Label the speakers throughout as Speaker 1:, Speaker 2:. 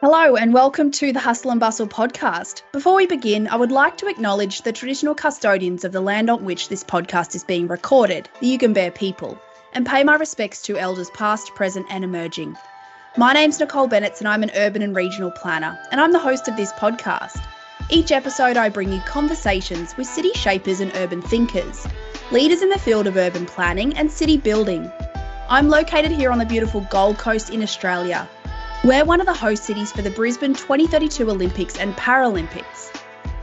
Speaker 1: Hello, and welcome to the Hustle and Bustle podcast. Before we begin, I would like to acknowledge the traditional custodians of the land on which this podcast is being recorded, the Yugambeh people, and pay my respects to elders past, present, and emerging. My name's Nicole Bennett, and I'm an urban and regional planner, and I'm the host of this podcast. Each episode, I bring you conversations with city shapers and urban thinkers, leaders in the field of urban planning and city building. I'm located here on the beautiful Gold Coast in Australia. We're one of the host cities for the Brisbane 2032 Olympics and Paralympics.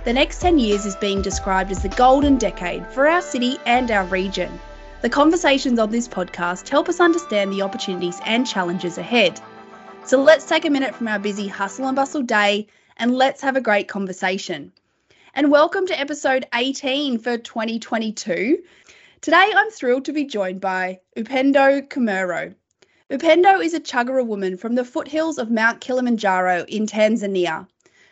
Speaker 1: The next 10 years is being described as the golden decade for our city and our region. The conversations on this podcast help us understand the opportunities and challenges ahead. So let's take a minute from our busy hustle and bustle day and let's have a great conversation. And welcome to episode 18 for 2022. Today I'm thrilled to be joined by Upendo Kumero. Upendo is a Chagara woman from the foothills of Mount Kilimanjaro in Tanzania.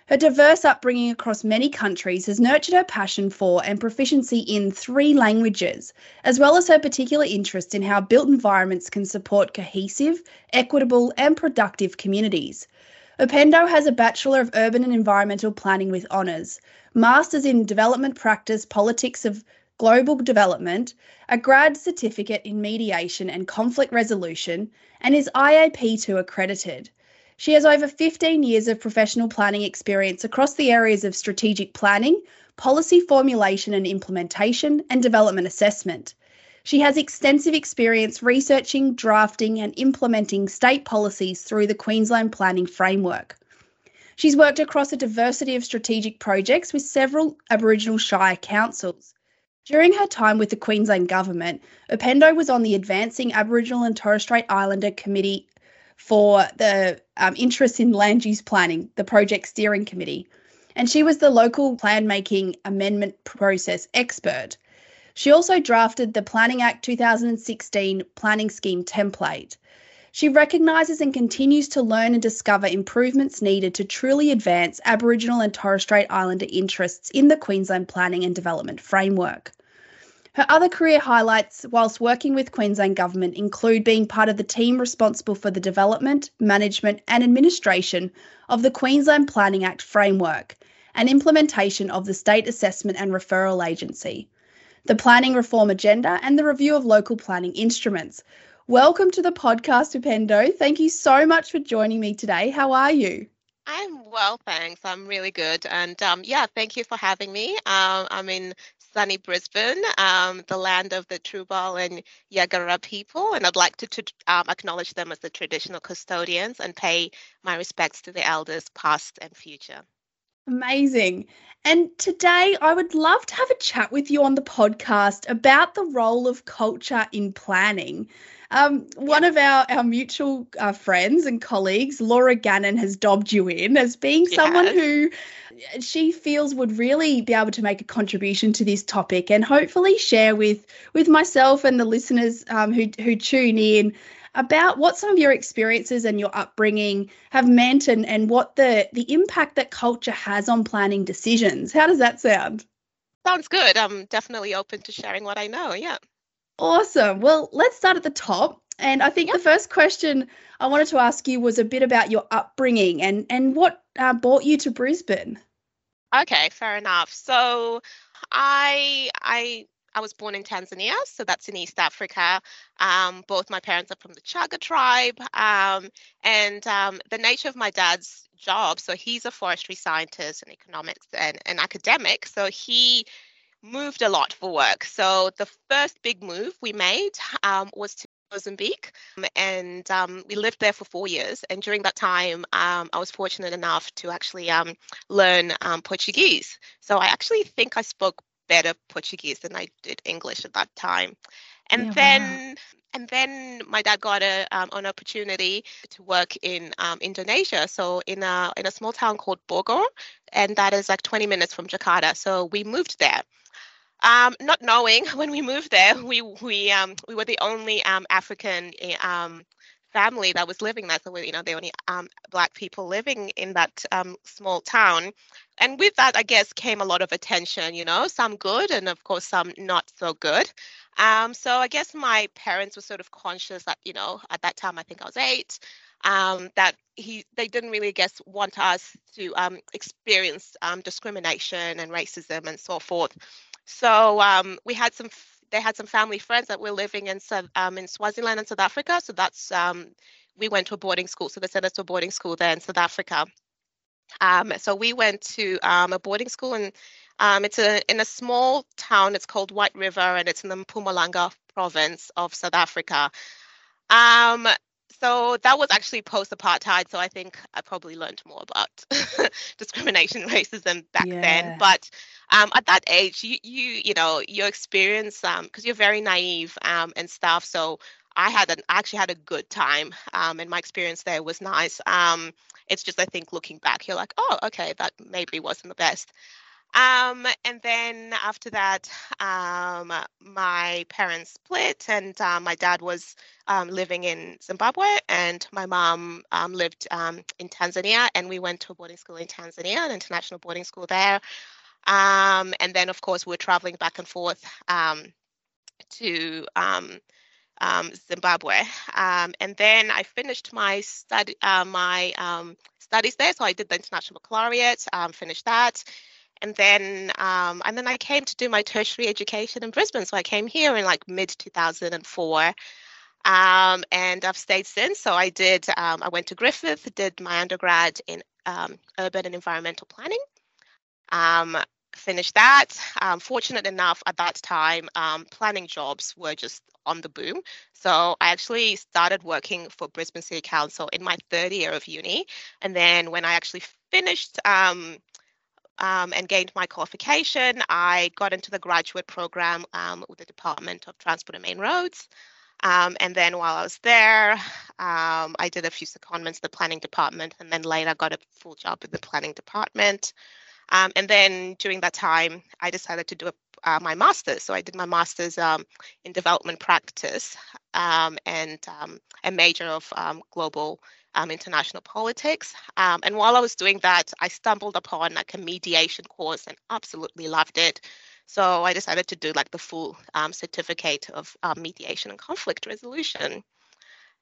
Speaker 1: Her diverse upbringing across many countries has nurtured her passion for and proficiency in three languages, as well as her particular interest in how built environments can support cohesive, equitable, and productive communities. Upendo has a Bachelor of Urban and Environmental Planning with honours, Masters in Development Practice, Politics of Global Development, a grad certificate in mediation and conflict resolution, and is IAP2 accredited. She has over 15 years of professional planning experience across the areas of strategic planning, policy formulation and implementation, and development assessment. She has extensive experience researching, drafting, and implementing state policies through the Queensland Planning Framework. She's worked across a diversity of strategic projects with several Aboriginal Shire councils. During her time with the Queensland Government, Upendo was on the Advancing Aboriginal and Torres Strait Islander Committee for the um, interest in land use planning, the project steering committee. And she was the local plan making amendment process expert. She also drafted the Planning Act 2016 planning scheme template. She recognises and continues to learn and discover improvements needed to truly advance Aboriginal and Torres Strait Islander interests in the Queensland Planning and Development Framework. Her other career highlights whilst working with Queensland Government include being part of the team responsible for the development, management, and administration of the Queensland Planning Act framework and implementation of the State Assessment and Referral Agency, the Planning Reform Agenda, and the review of local planning instruments. Welcome to the podcast, Upendo. Thank you so much for joining me today. How are you?
Speaker 2: I'm well, thanks. I'm really good. And um, yeah, thank you for having me. Um, I'm in sunny Brisbane, um, the land of the Turrbal and Yagara people, and I'd like to, to um, acknowledge them as the traditional custodians and pay my respects to the elders past and future.
Speaker 1: Amazing. And today I would love to have a chat with you on the podcast about the role of culture in planning. Um, one of our, our mutual uh, friends and colleagues, Laura Gannon, has dobbed you in as being yes. someone who she feels would really be able to make a contribution to this topic and hopefully share with with myself and the listeners um, who who tune in about what some of your experiences and your upbringing have meant and, and what the the impact that culture has on planning decisions. How does that sound?
Speaker 2: Sounds good. I'm definitely open to sharing what I know. Yeah.
Speaker 1: Awesome. Well, let's start at the top. And I think yep. the first question I wanted to ask you was a bit about your upbringing and and what uh, brought you to Brisbane.
Speaker 2: Okay, fair enough. So I I I was born in Tanzania, so that's in East Africa. Um, both my parents are from the Chaga tribe, um, and um, the nature of my dad's job. So he's a forestry scientist and economics and an academic. So he moved a lot for work. So the first big move we made um, was to Mozambique, um, and um, we lived there for four years. And during that time, um, I was fortunate enough to actually um, learn um, Portuguese. So I actually think I spoke better Portuguese than I did English at that time. And yeah, then, wow. and then my dad got a, um, an opportunity to work in Indonesia. So in a in a small town called Bogor, and that is like 20 minutes from Jakarta. So we moved there. Um, not knowing when we moved there, we we um, we were the only um, African eh, um, family that was living there. So we, you know, the only um, black people living in that um, small town. And with that, I guess, came a lot of attention. You know, some good, and of course, some not so good. So I guess my parents were sort of conscious that, you know, at that time I think I was eight. um, that he they didn't really I guess want us to um, experience um, discrimination and racism and so forth. So um, we had some they had some family friends that were living in um, in Swaziland and South Africa. So that's um, we went to a boarding school. So they sent us to a boarding school there in South Africa. Um, so we went to um, a boarding school and um, it's a, in a small town. It's called White River and it's in the Mpumalanga province of South Africa. So that was actually post apartheid. So I think I probably learned more about discrimination, racism back yeah. then. But um, at that age, you you you know your experience because um, you're very naive um, and stuff. So I had an I actually had a good time, um, and my experience there was nice. Um, it's just I think looking back, you're like, oh, okay, that maybe wasn't the best. Um, and then after that, um, my parents split, and uh, my dad was um, living in Zimbabwe, and my mom um, lived um, in Tanzania, and we went to a boarding school in Tanzania, an international boarding school there. Um, and then, of course, we are traveling back and forth to Zimbabwe. and then I finished my study, uh, my studies there. So I did the international baccalaureate, finished that and then um, and then I came to do my tertiary education in Brisbane. So I came here in like mid 2004. Um, and I've stayed since. So I did. Um, I went to Griffith, did my undergrad in um, urban and environmental planning. Um, finished that. Um, fortunate enough, at that time, planning jobs were just on the boom. So I actually started working for Brisbane City Council in my third year of uni, and then when I actually finished um, um, and gained my qualification, I got into the graduate program um, with the Department of Transport and Main Roads. Um, and then while I was there, um, I did a few secondments in the planning department, and then later got a full job in the planning department. Um, and then during that time, I decided to do a, uh, my master's. So I did my master's um, in development practice and a major of global um, international politics. Um, and while I was doing that, I stumbled upon like a mediation course and absolutely loved it. So I decided to do like the full um, certificate of um, mediation and conflict resolution.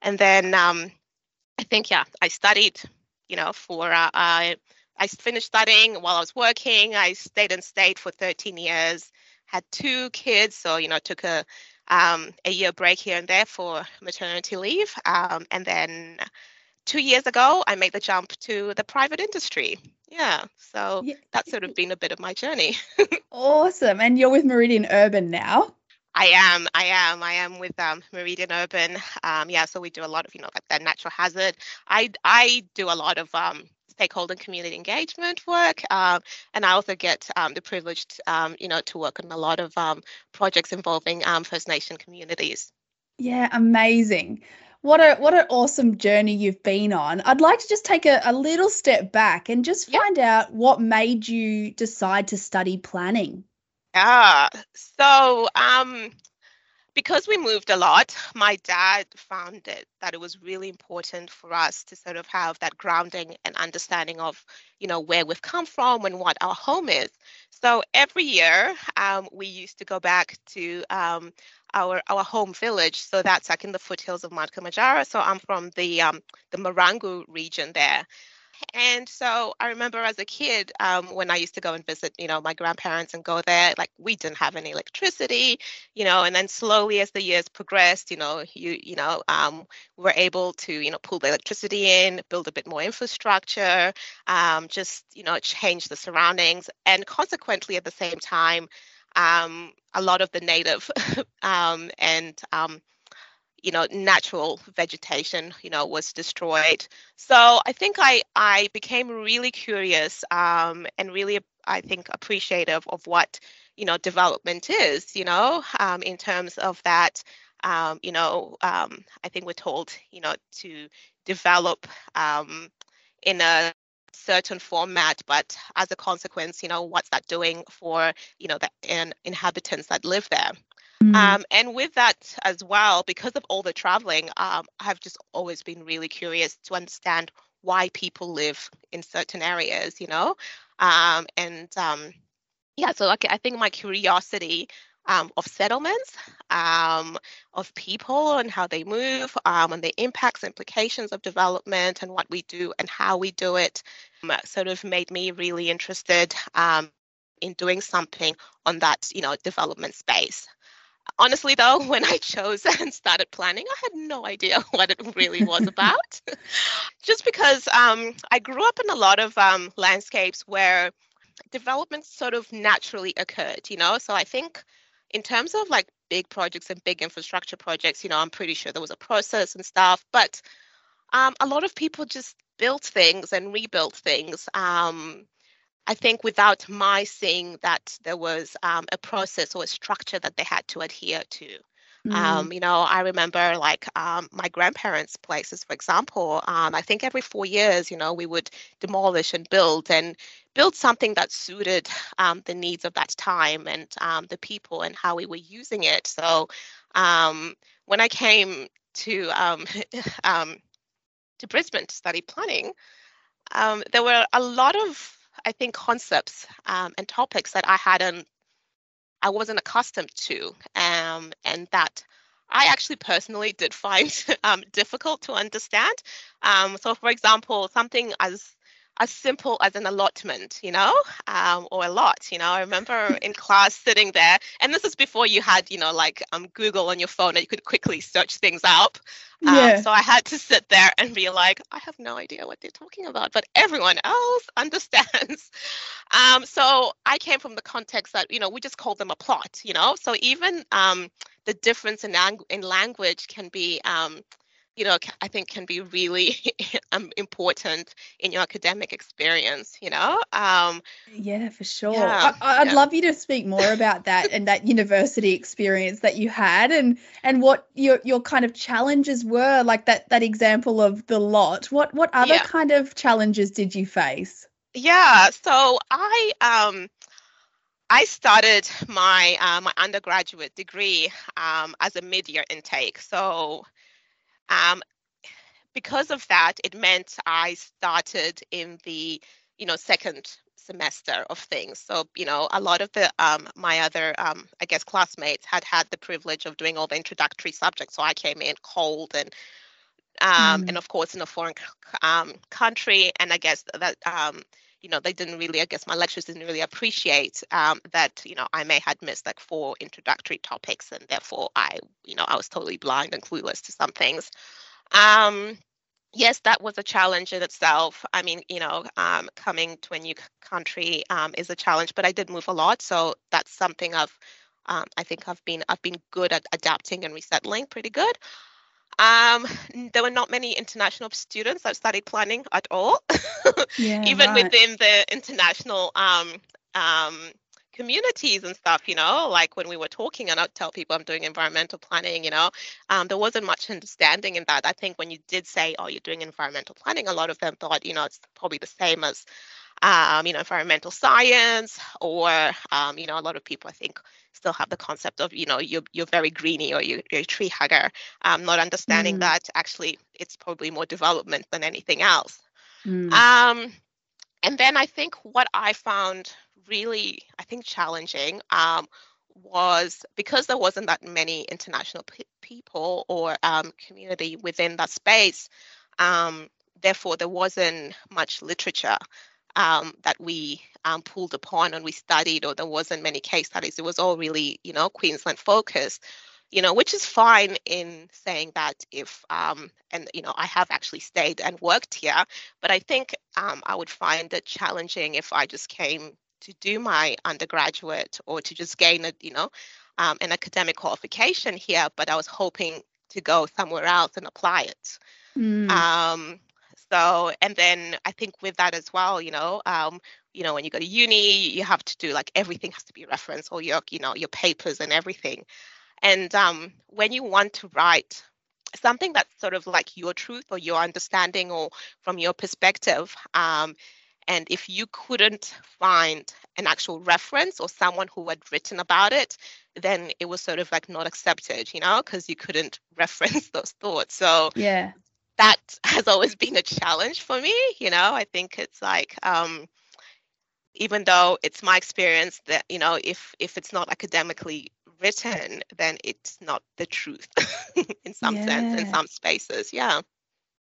Speaker 2: And then um, I think, yeah, I studied, you know, for, uh, I, finished studying while I was working. I stayed in state for 13 years, had two kids. So, you know, took a, um, a year break here and there for maternity leave. Um, and then two years ago, I made the jump to the private industry. Yeah, so yeah. that's sort of been a bit of my journey.
Speaker 1: awesome. And you're with Meridian Urban now?
Speaker 2: I am. I am. I am with um, Meridian Urban. Um, yeah, so we do a lot of, you know, like that natural hazard. I I do a lot of um, stakeholder and community engagement work, um, and I also get um, the privilege, um, you know, to work on a lot of um, projects involving um, First Nation communities.
Speaker 1: Yeah, amazing what a what an awesome journey you've been on. I'd like to just take a, a little step back and just find yep. out what made you decide to study planning.
Speaker 2: Yeah. So um because we moved a lot, my dad found it that it was really important for us to sort of have that grounding and understanding of, you know, where we've come from and what our home is. So every year, um, we used to go back to um, our our home village. So that's like in the foothills of Mount Kilimanjaro. So I'm from the um, the Marangu region there. And so I remember as a kid, um, when I used to go and visit, you know, my grandparents and go there, like we didn't have any electricity, you know, and then slowly as the years progressed, you know, you, you know, um, we're able to, you know, pull the electricity in, build a bit more infrastructure, um, just, you know, change the surroundings. And consequently, at the same time, um, a lot of the native um, and um, you know natural vegetation you know was destroyed. So i think i i became really curious um, and really i think appreciative of what you know development is you know um, in terms of that um, you know um, i think we're told you know to develop um, in a certain format but as a consequence you know what's that doing for you know the in, inhabitants that live there mm. um, and with that as well because of all the traveling um, i've just always been really curious to understand why people live in certain areas you know um, and um, yeah so like i think my curiosity um, of settlements, um, of people and how they move, um, and the impacts, implications of development and what we do and how we do it, sort of made me really interested um, in doing something on that, you know, development space. Honestly, though, when I chose and started planning, I had no idea what it really was about. Just because um, I grew up in a lot of um, landscapes where development sort of naturally occurred, you know. So I think in terms of like big projects and big infrastructure projects, you know, I'm pretty sure there was a process and stuff, but um, a lot of people just built things and rebuilt things. Um, I think without my seeing that there was um, a process or a structure that they had to adhere to. Mm. Um, you know, I remember like um, my grandparents' places, for example. Um, I think every four years, you know, we would demolish and build and build something that suited um, the needs of that time and um, the people and how we were using it. So um, when I came to to Brisbane to study planning, there were a lot of I think concepts um, and topics that I hadn't, I wasn't accustomed to, um, and that I actually personally did find um, difficult to understand. Um, so, for example, something as as simple as an allotment, you know, um, or a lot. You know, I remember in class sitting there, and this is before you had, you know, like um, Google on your phone and you could quickly search things up. Um, yeah. So I had to sit there and be like, I have no idea what they're talking about, but everyone else understands. Um, so I came from the context that, you know, we just call them a plot, you know. So even um, the difference in, lang- in language can be um, you know, I think can be really um, important in your academic experience, you know? Um,
Speaker 1: yeah, for sure. Yeah, I, would yeah. love you to speak more about that and that university experience that you had and and what your your kind of challenges were, like that that example of the lot. What what other yeah. kind of challenges did you face?
Speaker 2: Yeah, so I um I started my uh, my undergraduate degree um, as a mid-year intake. So um, because of that, it meant I started in the, you know, second semester of things. So, you know, a lot of the um, my other, um, I guess, classmates had had the privilege of doing all the introductory subjects. So I came in cold and, um, mm. and of course, in a foreign um, country. And I guess that, um, you know, they didn't really, I guess, my lecturers didn't really appreciate um, that, you know, I may had missed like four introductory topics, and therefore I, you know, I was totally blind and clueless to some things. Um, yes, that was a challenge in itself. I mean, you know, um, coming to a new country um, is a challenge, but I did move a lot, so that's something I've, um, I think I've been I've been good at adapting and resettling, pretty good. Um, there were not many international students that studied planning at all, yeah, even right. within the international um, um, communities and stuff, you know, like when we were talking and I'd tell people I'm doing environmental planning, you know, um, there wasn't much understanding in that. I think when you did say, oh, you're doing environmental planning, a lot of them thought, you know, it's probably the same as, um, you know, environmental science or, um, you know, a lot of people I think still have the concept of, you know, you're, you're very greeny or you're, you're a tree hugger, um, not understanding mm. that actually it's probably more development than anything else. Mm. Um, and then I think what I found really, I think, challenging um, was because there wasn't that many international people or um, community within that space. Um, therefore, there wasn't much literature um, that we um, pulled upon and we studied, or there wasn't many case studies. It was all really, you know, Queensland focused you know, which is fine in saying that if, um, and you know, I have actually stayed and worked here, but I think um, I would find it challenging if I just came to do my undergraduate or to just gain a you know um, an academic qualification here but i was hoping to go somewhere else and apply it mm. um, so and then i think with that as well you know um, you know when you go to uni you have to do like everything has to be referenced all your you know your papers and everything and um, when you want to write something that's sort of like your truth or your understanding or from your perspective um, and if you couldn't find an actual reference or someone who had written about it, then it was sort of like not accepted, you know, because you couldn't reference those thoughts. So
Speaker 1: yeah,
Speaker 2: that has always been a challenge for me. You know, I think it's like um, even though it's my experience that you know if if it's not academically written, then it's not the truth in some
Speaker 1: Yeah.
Speaker 2: sense, in some spaces. Yeah.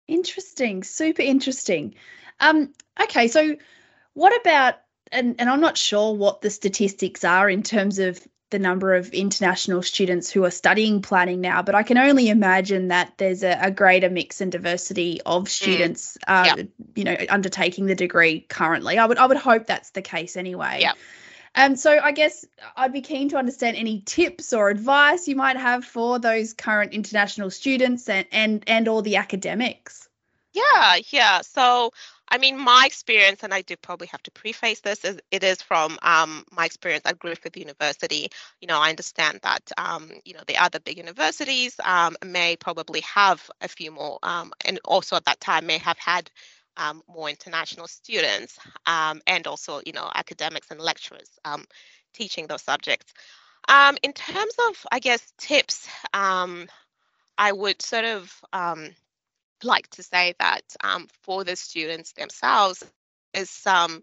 Speaker 1: Interesting, super interesting. Um, okay, so what about and and I'm not sure what the statistics are in terms of the number of international students who are studying planning now, but I can only imagine that there's a, a greater mix and diversity of students, uh,
Speaker 2: Yeah.
Speaker 1: you know, undertaking the degree currently. I would I would hope that's the case anyway.
Speaker 2: Yeah.
Speaker 1: Um, so I guess I'd be keen to understand any tips or advice you might have for those current international students and and and all the academics.
Speaker 2: Yeah, yeah. So, I mean, my experience, and I do probably have to preface this, is it is from um, my experience at Griffith University. You know, I understand that um, you know the other big universities um, may probably have a few more, um, and also at that time may have had um, more international students, um, and also you know academics and lecturers teaching those subjects. In terms of, I guess, tips, I would sort of like to say that um, for the students themselves is um,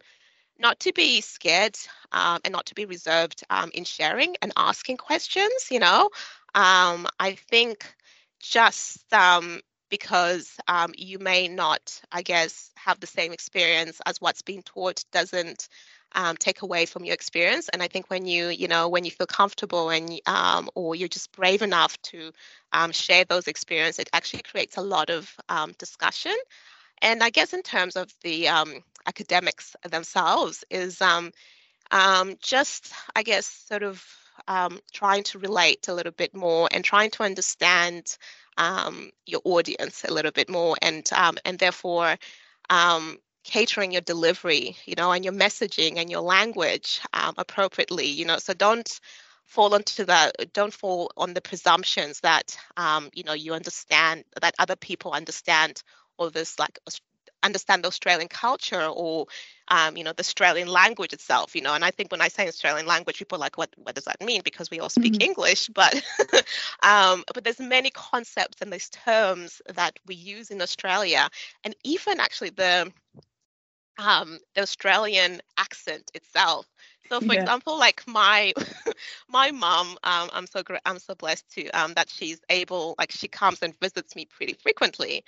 Speaker 2: not to be scared um, and not to be reserved um, in sharing and asking questions. You know, um, I think just um, because you may not, I guess, have the same experience as what's being taught doesn't um, take away from your experience. And I think when you, you know, when you feel comfortable and um, or you're just brave enough to um, share those experiences, it actually creates a lot of um, discussion. And I guess in terms of the um, academics themselves, is um, just I guess sort of trying to relate a little bit more and trying to understand your audience a little bit more, and and therefore um, catering your delivery, you know, and your messaging and your language um, appropriately, you know. So don't fall onto the don't fall on the presumptions that um, you know you understand that other people understand all this like understand Australian culture or um, you know the Australian language itself you know and I think when I say Australian language people are like what what does that mean because we all speak
Speaker 1: Mhm.
Speaker 2: English but um, but there's many concepts and these terms that we use in Australia and even actually the um, the Australian accent itself. So, for
Speaker 1: Yeah.
Speaker 2: example, like my my mom, um, I'm so gr- I'm so blessed to um, that she's able, like she comes and visits me pretty frequently.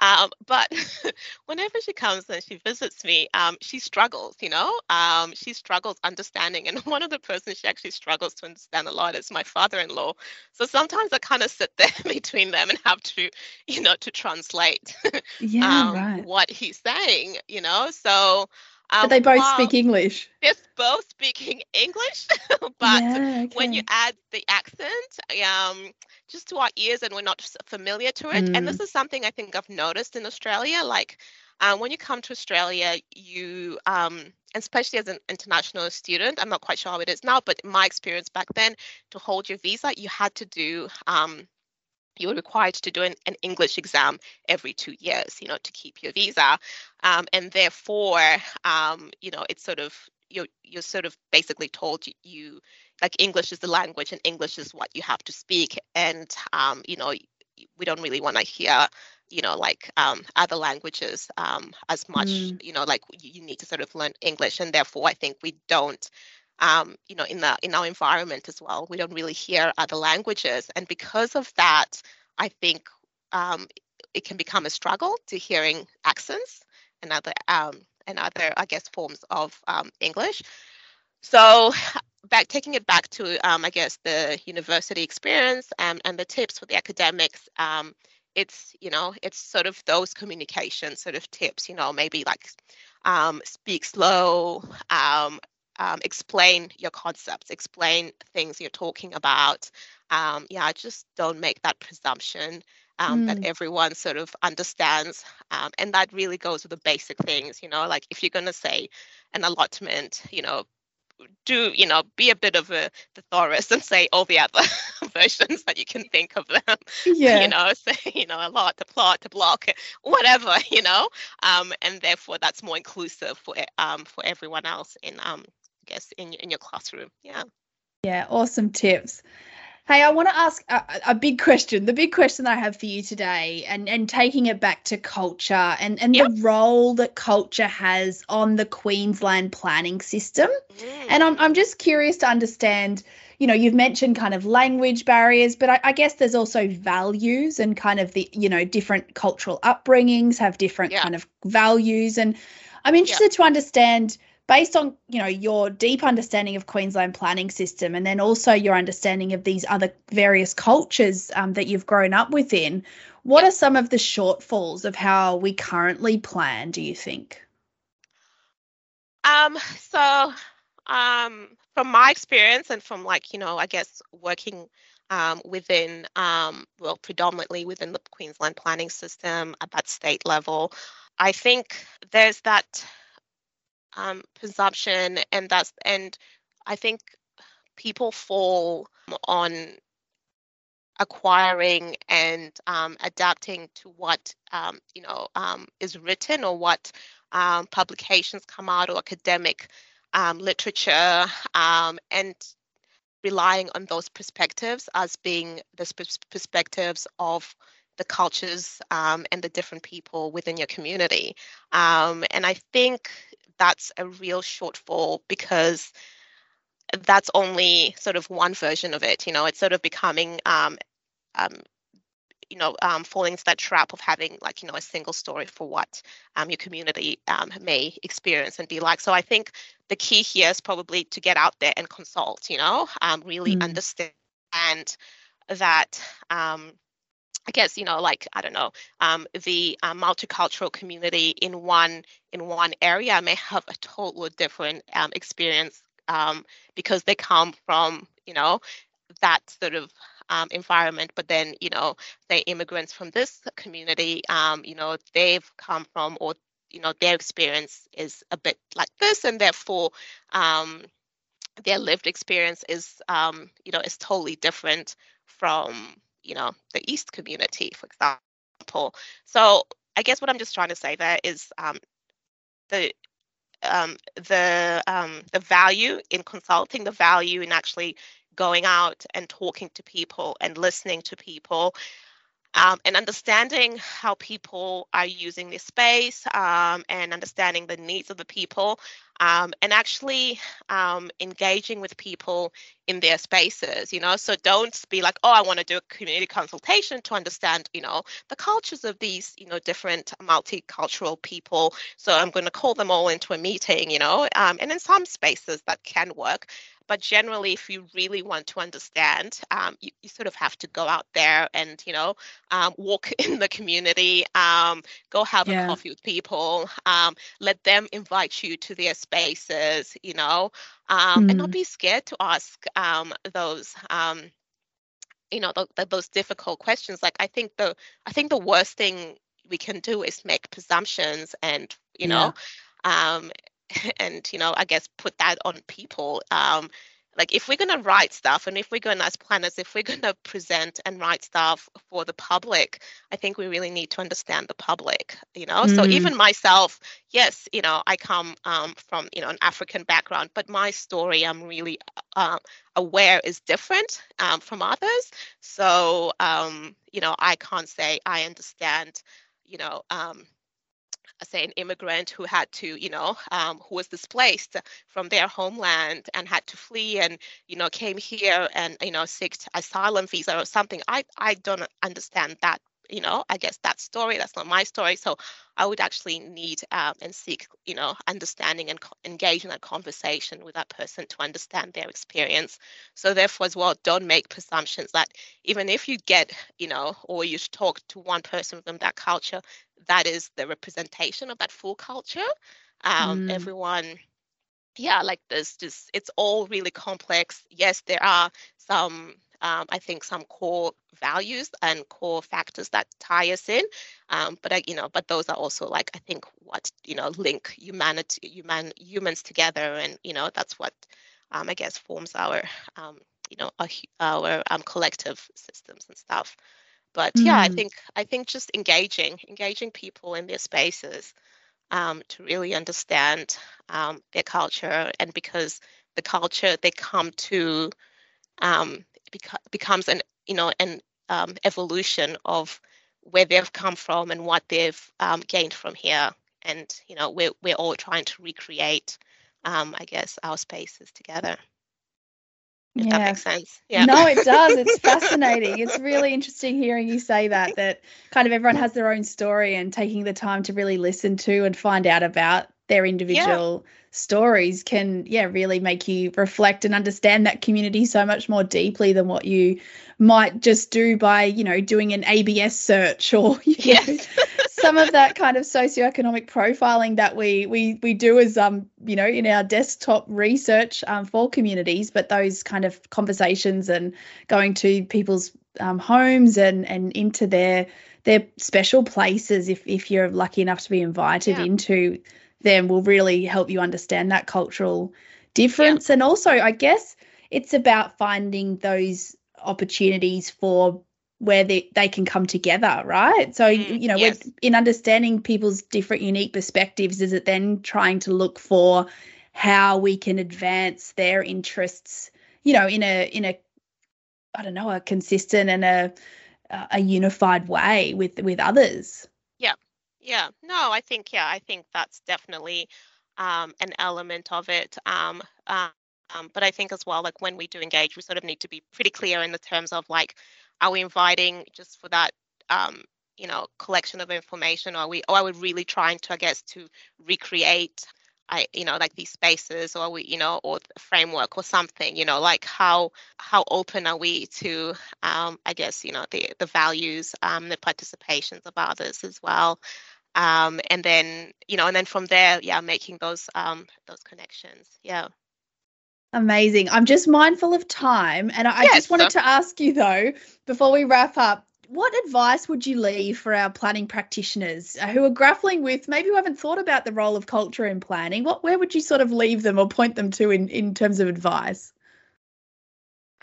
Speaker 2: Um, but whenever she comes and she visits me, um, she struggles, you know, um, she struggles understanding. And one of the persons she actually struggles to understand a lot is my father-in-law. So sometimes I kind of sit there between them and have to, you know, to translate
Speaker 1: Yeah,
Speaker 2: um,
Speaker 1: right.
Speaker 2: what he's saying, you know. So, um,
Speaker 1: But they both speak English.
Speaker 2: They're both speaking English, but
Speaker 1: yeah,
Speaker 2: when you add the accent, um, just to our ears, and we're not familiar to it. And this is something I think I've noticed in Australia. Like um, when you come to Australia, you, um, especially as an international student, I'm not quite sure how it is now, but in my experience back then, to hold your visa, you had to do. Um, you were required to do an, an English exam every two years, you know, to keep your visa, um, and therefore, um, you know, it's sort of you're you're sort of basically told you, you like English is the language and English is what you have to speak, and um, you know, we don't really want to hear, you know, like um, other languages um, as much,
Speaker 1: Mm.
Speaker 2: you know, like you, you need to sort of learn English, and therefore, I think we don't um, you know, in the in our environment as well. We don't really hear other languages, and because of that, I think um, it can become a struggle to hearing accents and other um, and other, I guess, forms of um, English. So, back taking it back to, um, I guess, the university experience um, and the tips for the academics. Um, it's you know it's sort of those communication sort of tips you know maybe like um, speak slow um, um, explain your concepts, explain things you're talking about. Um, yeah, just don't make that presumption um, that
Speaker 1: Mm.
Speaker 2: everyone sort of understands. Um, and that really goes with the basic things, you know, like if you're going to say an allotment, you know, do, you know, be a bit of a thesaurus and say all the other versions that you can think of them
Speaker 1: Yeah.
Speaker 2: you know, say, you know, a lot to plot to block, whatever, you know, um, and therefore that's more inclusive for um for everyone else in um guess in your- in your classroom. Yeah.
Speaker 1: Yeah, awesome tips. Hey, I want to ask a, a big question. The big question that I have for you today, and and taking it back to culture and and
Speaker 2: Yep.
Speaker 1: the role that culture has on the Queensland planning system.
Speaker 2: Mm.
Speaker 1: And I'm I'm just curious to understand, you know, you've mentioned kind of language barriers, but I, I, guess there's also values and kind of the, you know, different cultural upbringings have different yeah. kind of values. And I'm interested yeah. to understand based on you know your deep understanding of queensland planning system and then also your understanding of these other various cultures um, that you've grown up within what are some of the shortfalls of how we currently plan do you think?
Speaker 2: Um so um from my experience and from like you know i guess working um, within um, well predominantly within the queensland planning system at that state level i think there's that um, presumption, and that's and I think people fall on acquiring and um, adapting to what um, you know um, is written or what um, publications come out or academic um, literature um, and relying on those perspectives as being the perspectives of the cultures and the different people within your community. And i think that's a real shortfall because that's only sort of one version of it. You know, it's sort of becoming, um, um, you know, um, falling into that trap of having like, you know, a single story for what um, your community um, may experience and be like. So I think the key here is probably to get out there and consult, you know, um, really mm. understand that um, I guess you know, like I don't know, um, the uh, multicultural community in one in one area may have a totally different um, experience um, because they come from you know that sort of um, environment. But then you know, the immigrants from this community, um, you know, they've come from or you know their experience is a bit like this, and therefore um, their lived experience is you know is totally different from you know the east community for example. So i guess what i'm just trying to say there is um, the um, the um, the value in consulting the value in actually going out and talking to people and listening to people um, and understanding how people are using this space um, and understanding the needs of the people um, and actually um, engaging with people in their spaces you know? So don't be like oh i want to do a community consultation to understand you know the cultures of these you know different multicultural people. So i'm going to call them all into a meeting you know? Um, and in some spaces that can work but generally, if you really want to understand, um, you, you, sort of have to go out there and, you know, um, walk in the community, um, go have yeah. a coffee with people, um, let them invite you to their spaces, you know, mm. and not hmm. be scared to ask um, those you know the, the, those difficult questions like i think the i think the worst thing we can do is make presumptions and you know um and you know i guess put that on people um like if we're going to write stuff and if we're going to as planners if we're going to present and write stuff for the public i think we really need to understand the public you know mm. so even myself yes you know i come um, from you know an african background but my story i'm really uh, aware is different um, from others so um, you know i can't say i understand you know um, say an immigrant who had to you know um, who was displaced from their homeland and had to flee and you know came here and you know seek asylum visa or something. I i don't understand that you know i guess that story that's not my story so i would actually need um, and seek you know understanding and co- engage in that conversation with that person to understand their experience. So therefore as well don't make presumptions that even if you get you know or you talk to one person from that culture that is the representation of that full culture. Um, mm. everyone yeah like there's just it's all really complex. Yes there are some um, I think some core values and core factors that tie us in. Um, but I, you know, but those are also like I think what you know link humanity, human humans together, and you know that's what um, I guess forms our um, you know our, our um, collective systems and stuff. But mm. yeah, I mm. think I think just engaging, engaging people in their spaces um, to really understand um, their culture, and because the culture they come to um, beca- becomes an you know an um, evolution of where they've come from and what they've um, gained from here and you know we're, we're all trying to recreate um, i guess our spaces together If yeah. that makes sense.
Speaker 1: Yeah. No, it does. It's fascinating. It's really interesting hearing you say that, that kind of everyone has their own story and taking the time to really listen to and find out about their individual yeah. stories can yeah really make you reflect and understand that community so much more deeply than what you might just do by you know doing an ABS search or yes. know, some of that kind of socioeconomic profiling that we we we do as um you know in our desktop research um, for communities but those kind of conversations and going to people's um, homes and and into their their special places if if you're lucky enough to be invited yeah. into them will really help you understand that cultural difference. Yeah. And also, I guess it's about finding those opportunities for where they, they can come together, right? So, mm, you know, yes. in understanding people's different unique perspectives, is it then trying to look for how we can advance their interests, you know, in a, in a, I don't know, a consistent and a, a unified way with, with others?
Speaker 2: Yeah, no, I think yeah, I think that's definitely um, an element of it. Um, uh, um, but I think as well, like when we do engage, we sort of need to be pretty clear in the terms of like, are we inviting just for that, um, you know, collection of information, or are we, or are we really trying to, I guess, to recreate I, you know, like these spaces or we, you know, or framework or something, you know, like how how open are we to, um, I guess, you know, the the values, um, the participations of others as well, um, and then you know, and then from there, yeah, making those um those connections, yeah.
Speaker 1: Amazing. I'm just mindful of time, and I, yes, I just wanted to ask you though, before we wrap up, what advice would you leave for our planning practitioners uh, who are grappling with maybe who haven't thought about the role of culture in planning? What where would you sort of leave them or point them to in in terms of advice?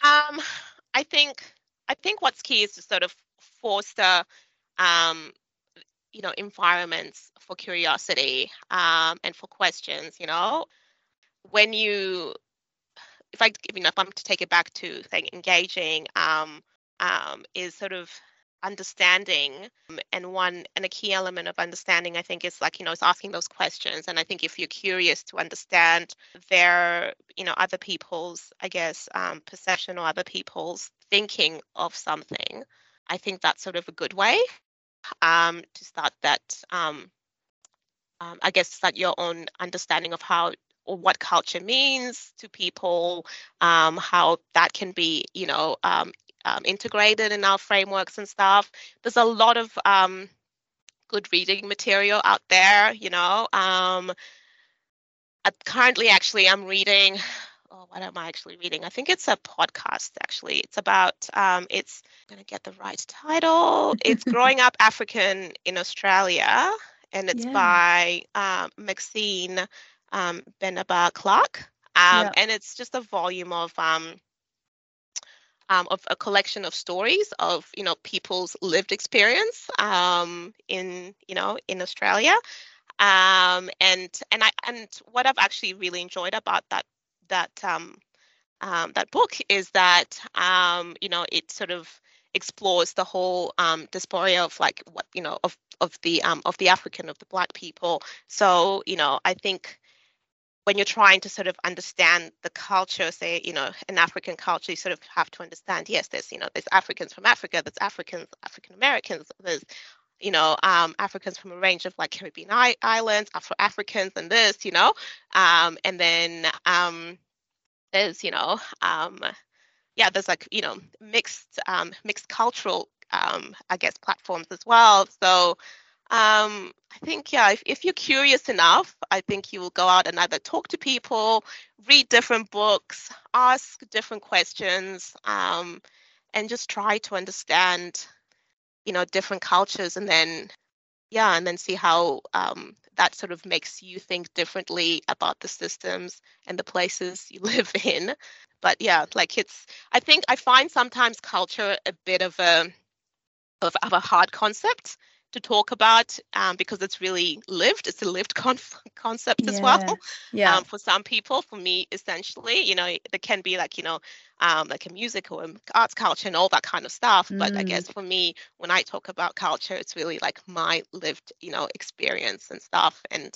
Speaker 2: Um, I think I think what's key is to sort of foster um, you know environments for curiosity um, and for questions. You know, when you if I you know if I'm to take it back to saying engaging um, um, is sort of understanding um, and one and a key element of understanding i think is like you know is asking those questions and i think if you're curious to understand their you know other people's i guess um, perception or other people's thinking of something i think that's sort of a good way um, to start that um, um, i guess start your own understanding of how or what culture means to people, um, how that can be, you know, um, um, integrated in our frameworks and stuff. There's a lot of good reading material out there, you know. Currently, actually, I'm reading. Oh, what am I actually reading? I think it's a podcast. Actually, it's about. Um, it's I'm gonna get the right title. It's growing up African in Australia, and it's yeah. by um, Maxine um, Beneba Clarke. Um, yeah. And it's just a volume of um, um, of a collection of stories of you know people's lived experience um, in you know in Australia, um, and and I and what I've actually really enjoyed about that that um, um, that book is that um, you know it sort of explores the whole um, diaspora of like what you know of of the um, of the African of the Black people. So you know I think when you're trying to sort of understand the culture, say, you know, an African culture, you sort of have to understand, yes, there's, you know, there's Africans from Africa, there's Africans, African Americans, there's, you know, um, Africans from a range of like Caribbean I- islands, Afro Africans, and this, you know, um, and then um, there's, you know, um, yeah, there's like, you know, mixed, um, mixed cultural, um, I guess, platforms as well. So, um, I think, yeah, if, if you're curious enough, I think you will go out and either talk to people, read different books, ask different questions, um, and just try to understand, you know, different cultures and then, yeah, and then see how um, that sort of makes you think differently about the systems and the places you live in. But yeah, like it's, I think I find sometimes culture a bit of a, of, of a hard concept to talk about um, because it's really lived. It's a lived con- concept yeah. as well. Yeah. Um, for some people, for me, essentially, you know, there can be like, you know, um, like a music or arts culture and all that kind of stuff. Mm. But I guess mm. for me, when I talk about culture, it's really like my lived, you know, experience and stuff. And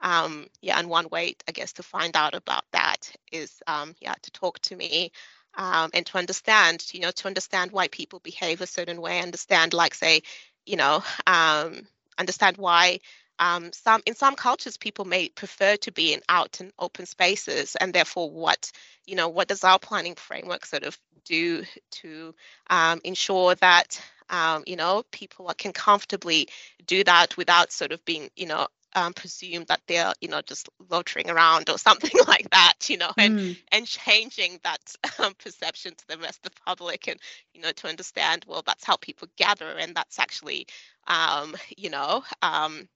Speaker 2: um, yeah, and one way, I guess, to find out about that is, um, yeah, to talk to me um, and to understand, you know, to understand why people behave a certain way, understand, like, say, you know, um, understand why um, some in some cultures people may prefer to be in out and open spaces and therefore what you know what does our planning framework sort of do to um, ensure that um, you know people can comfortably do that without sort of being you know um, presume that they're you know just loitering around or something like that you know and mm. and changing that um, perception to the rest of the public and you know to understand well that's how people gather and that's actually um, you know um,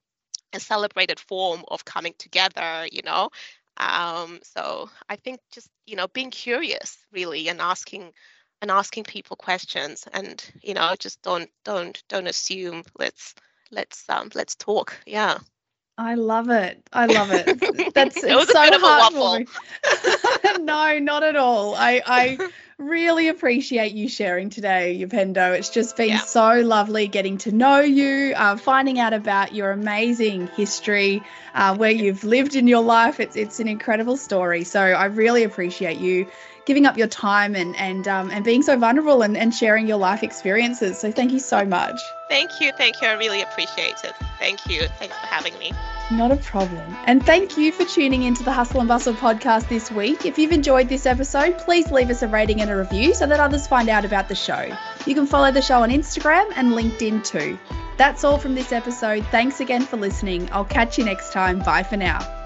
Speaker 2: a celebrated form of coming together you know. Um, so i think just you know being curious really and asking and asking people questions and you know just don't don't don't assume let's let's um let's talk. Yeah
Speaker 1: I love it. I love it. That's it was so a bit of a no, not at all. I, I really appreciate you sharing today, Upendo. It's just been yeah. so lovely getting to know you, uh, finding out about your amazing history, uh, where you've lived in your life. It's it's an incredible story. So I really appreciate you giving up your time and and um, and being so vulnerable and, and sharing your life experiences. So thank you so much.
Speaker 2: Thank you, thank you. I really appreciate it. Thank you. Thanks for having me.
Speaker 1: Not a problem. And thank you for tuning into the Hustle and Bustle podcast this week. If you've enjoyed this episode, please leave us a rating and a review so that others find out about the show. You can follow the show on Instagram and LinkedIn too. That's all from this episode. Thanks again for listening. I'll catch you next time. Bye for now.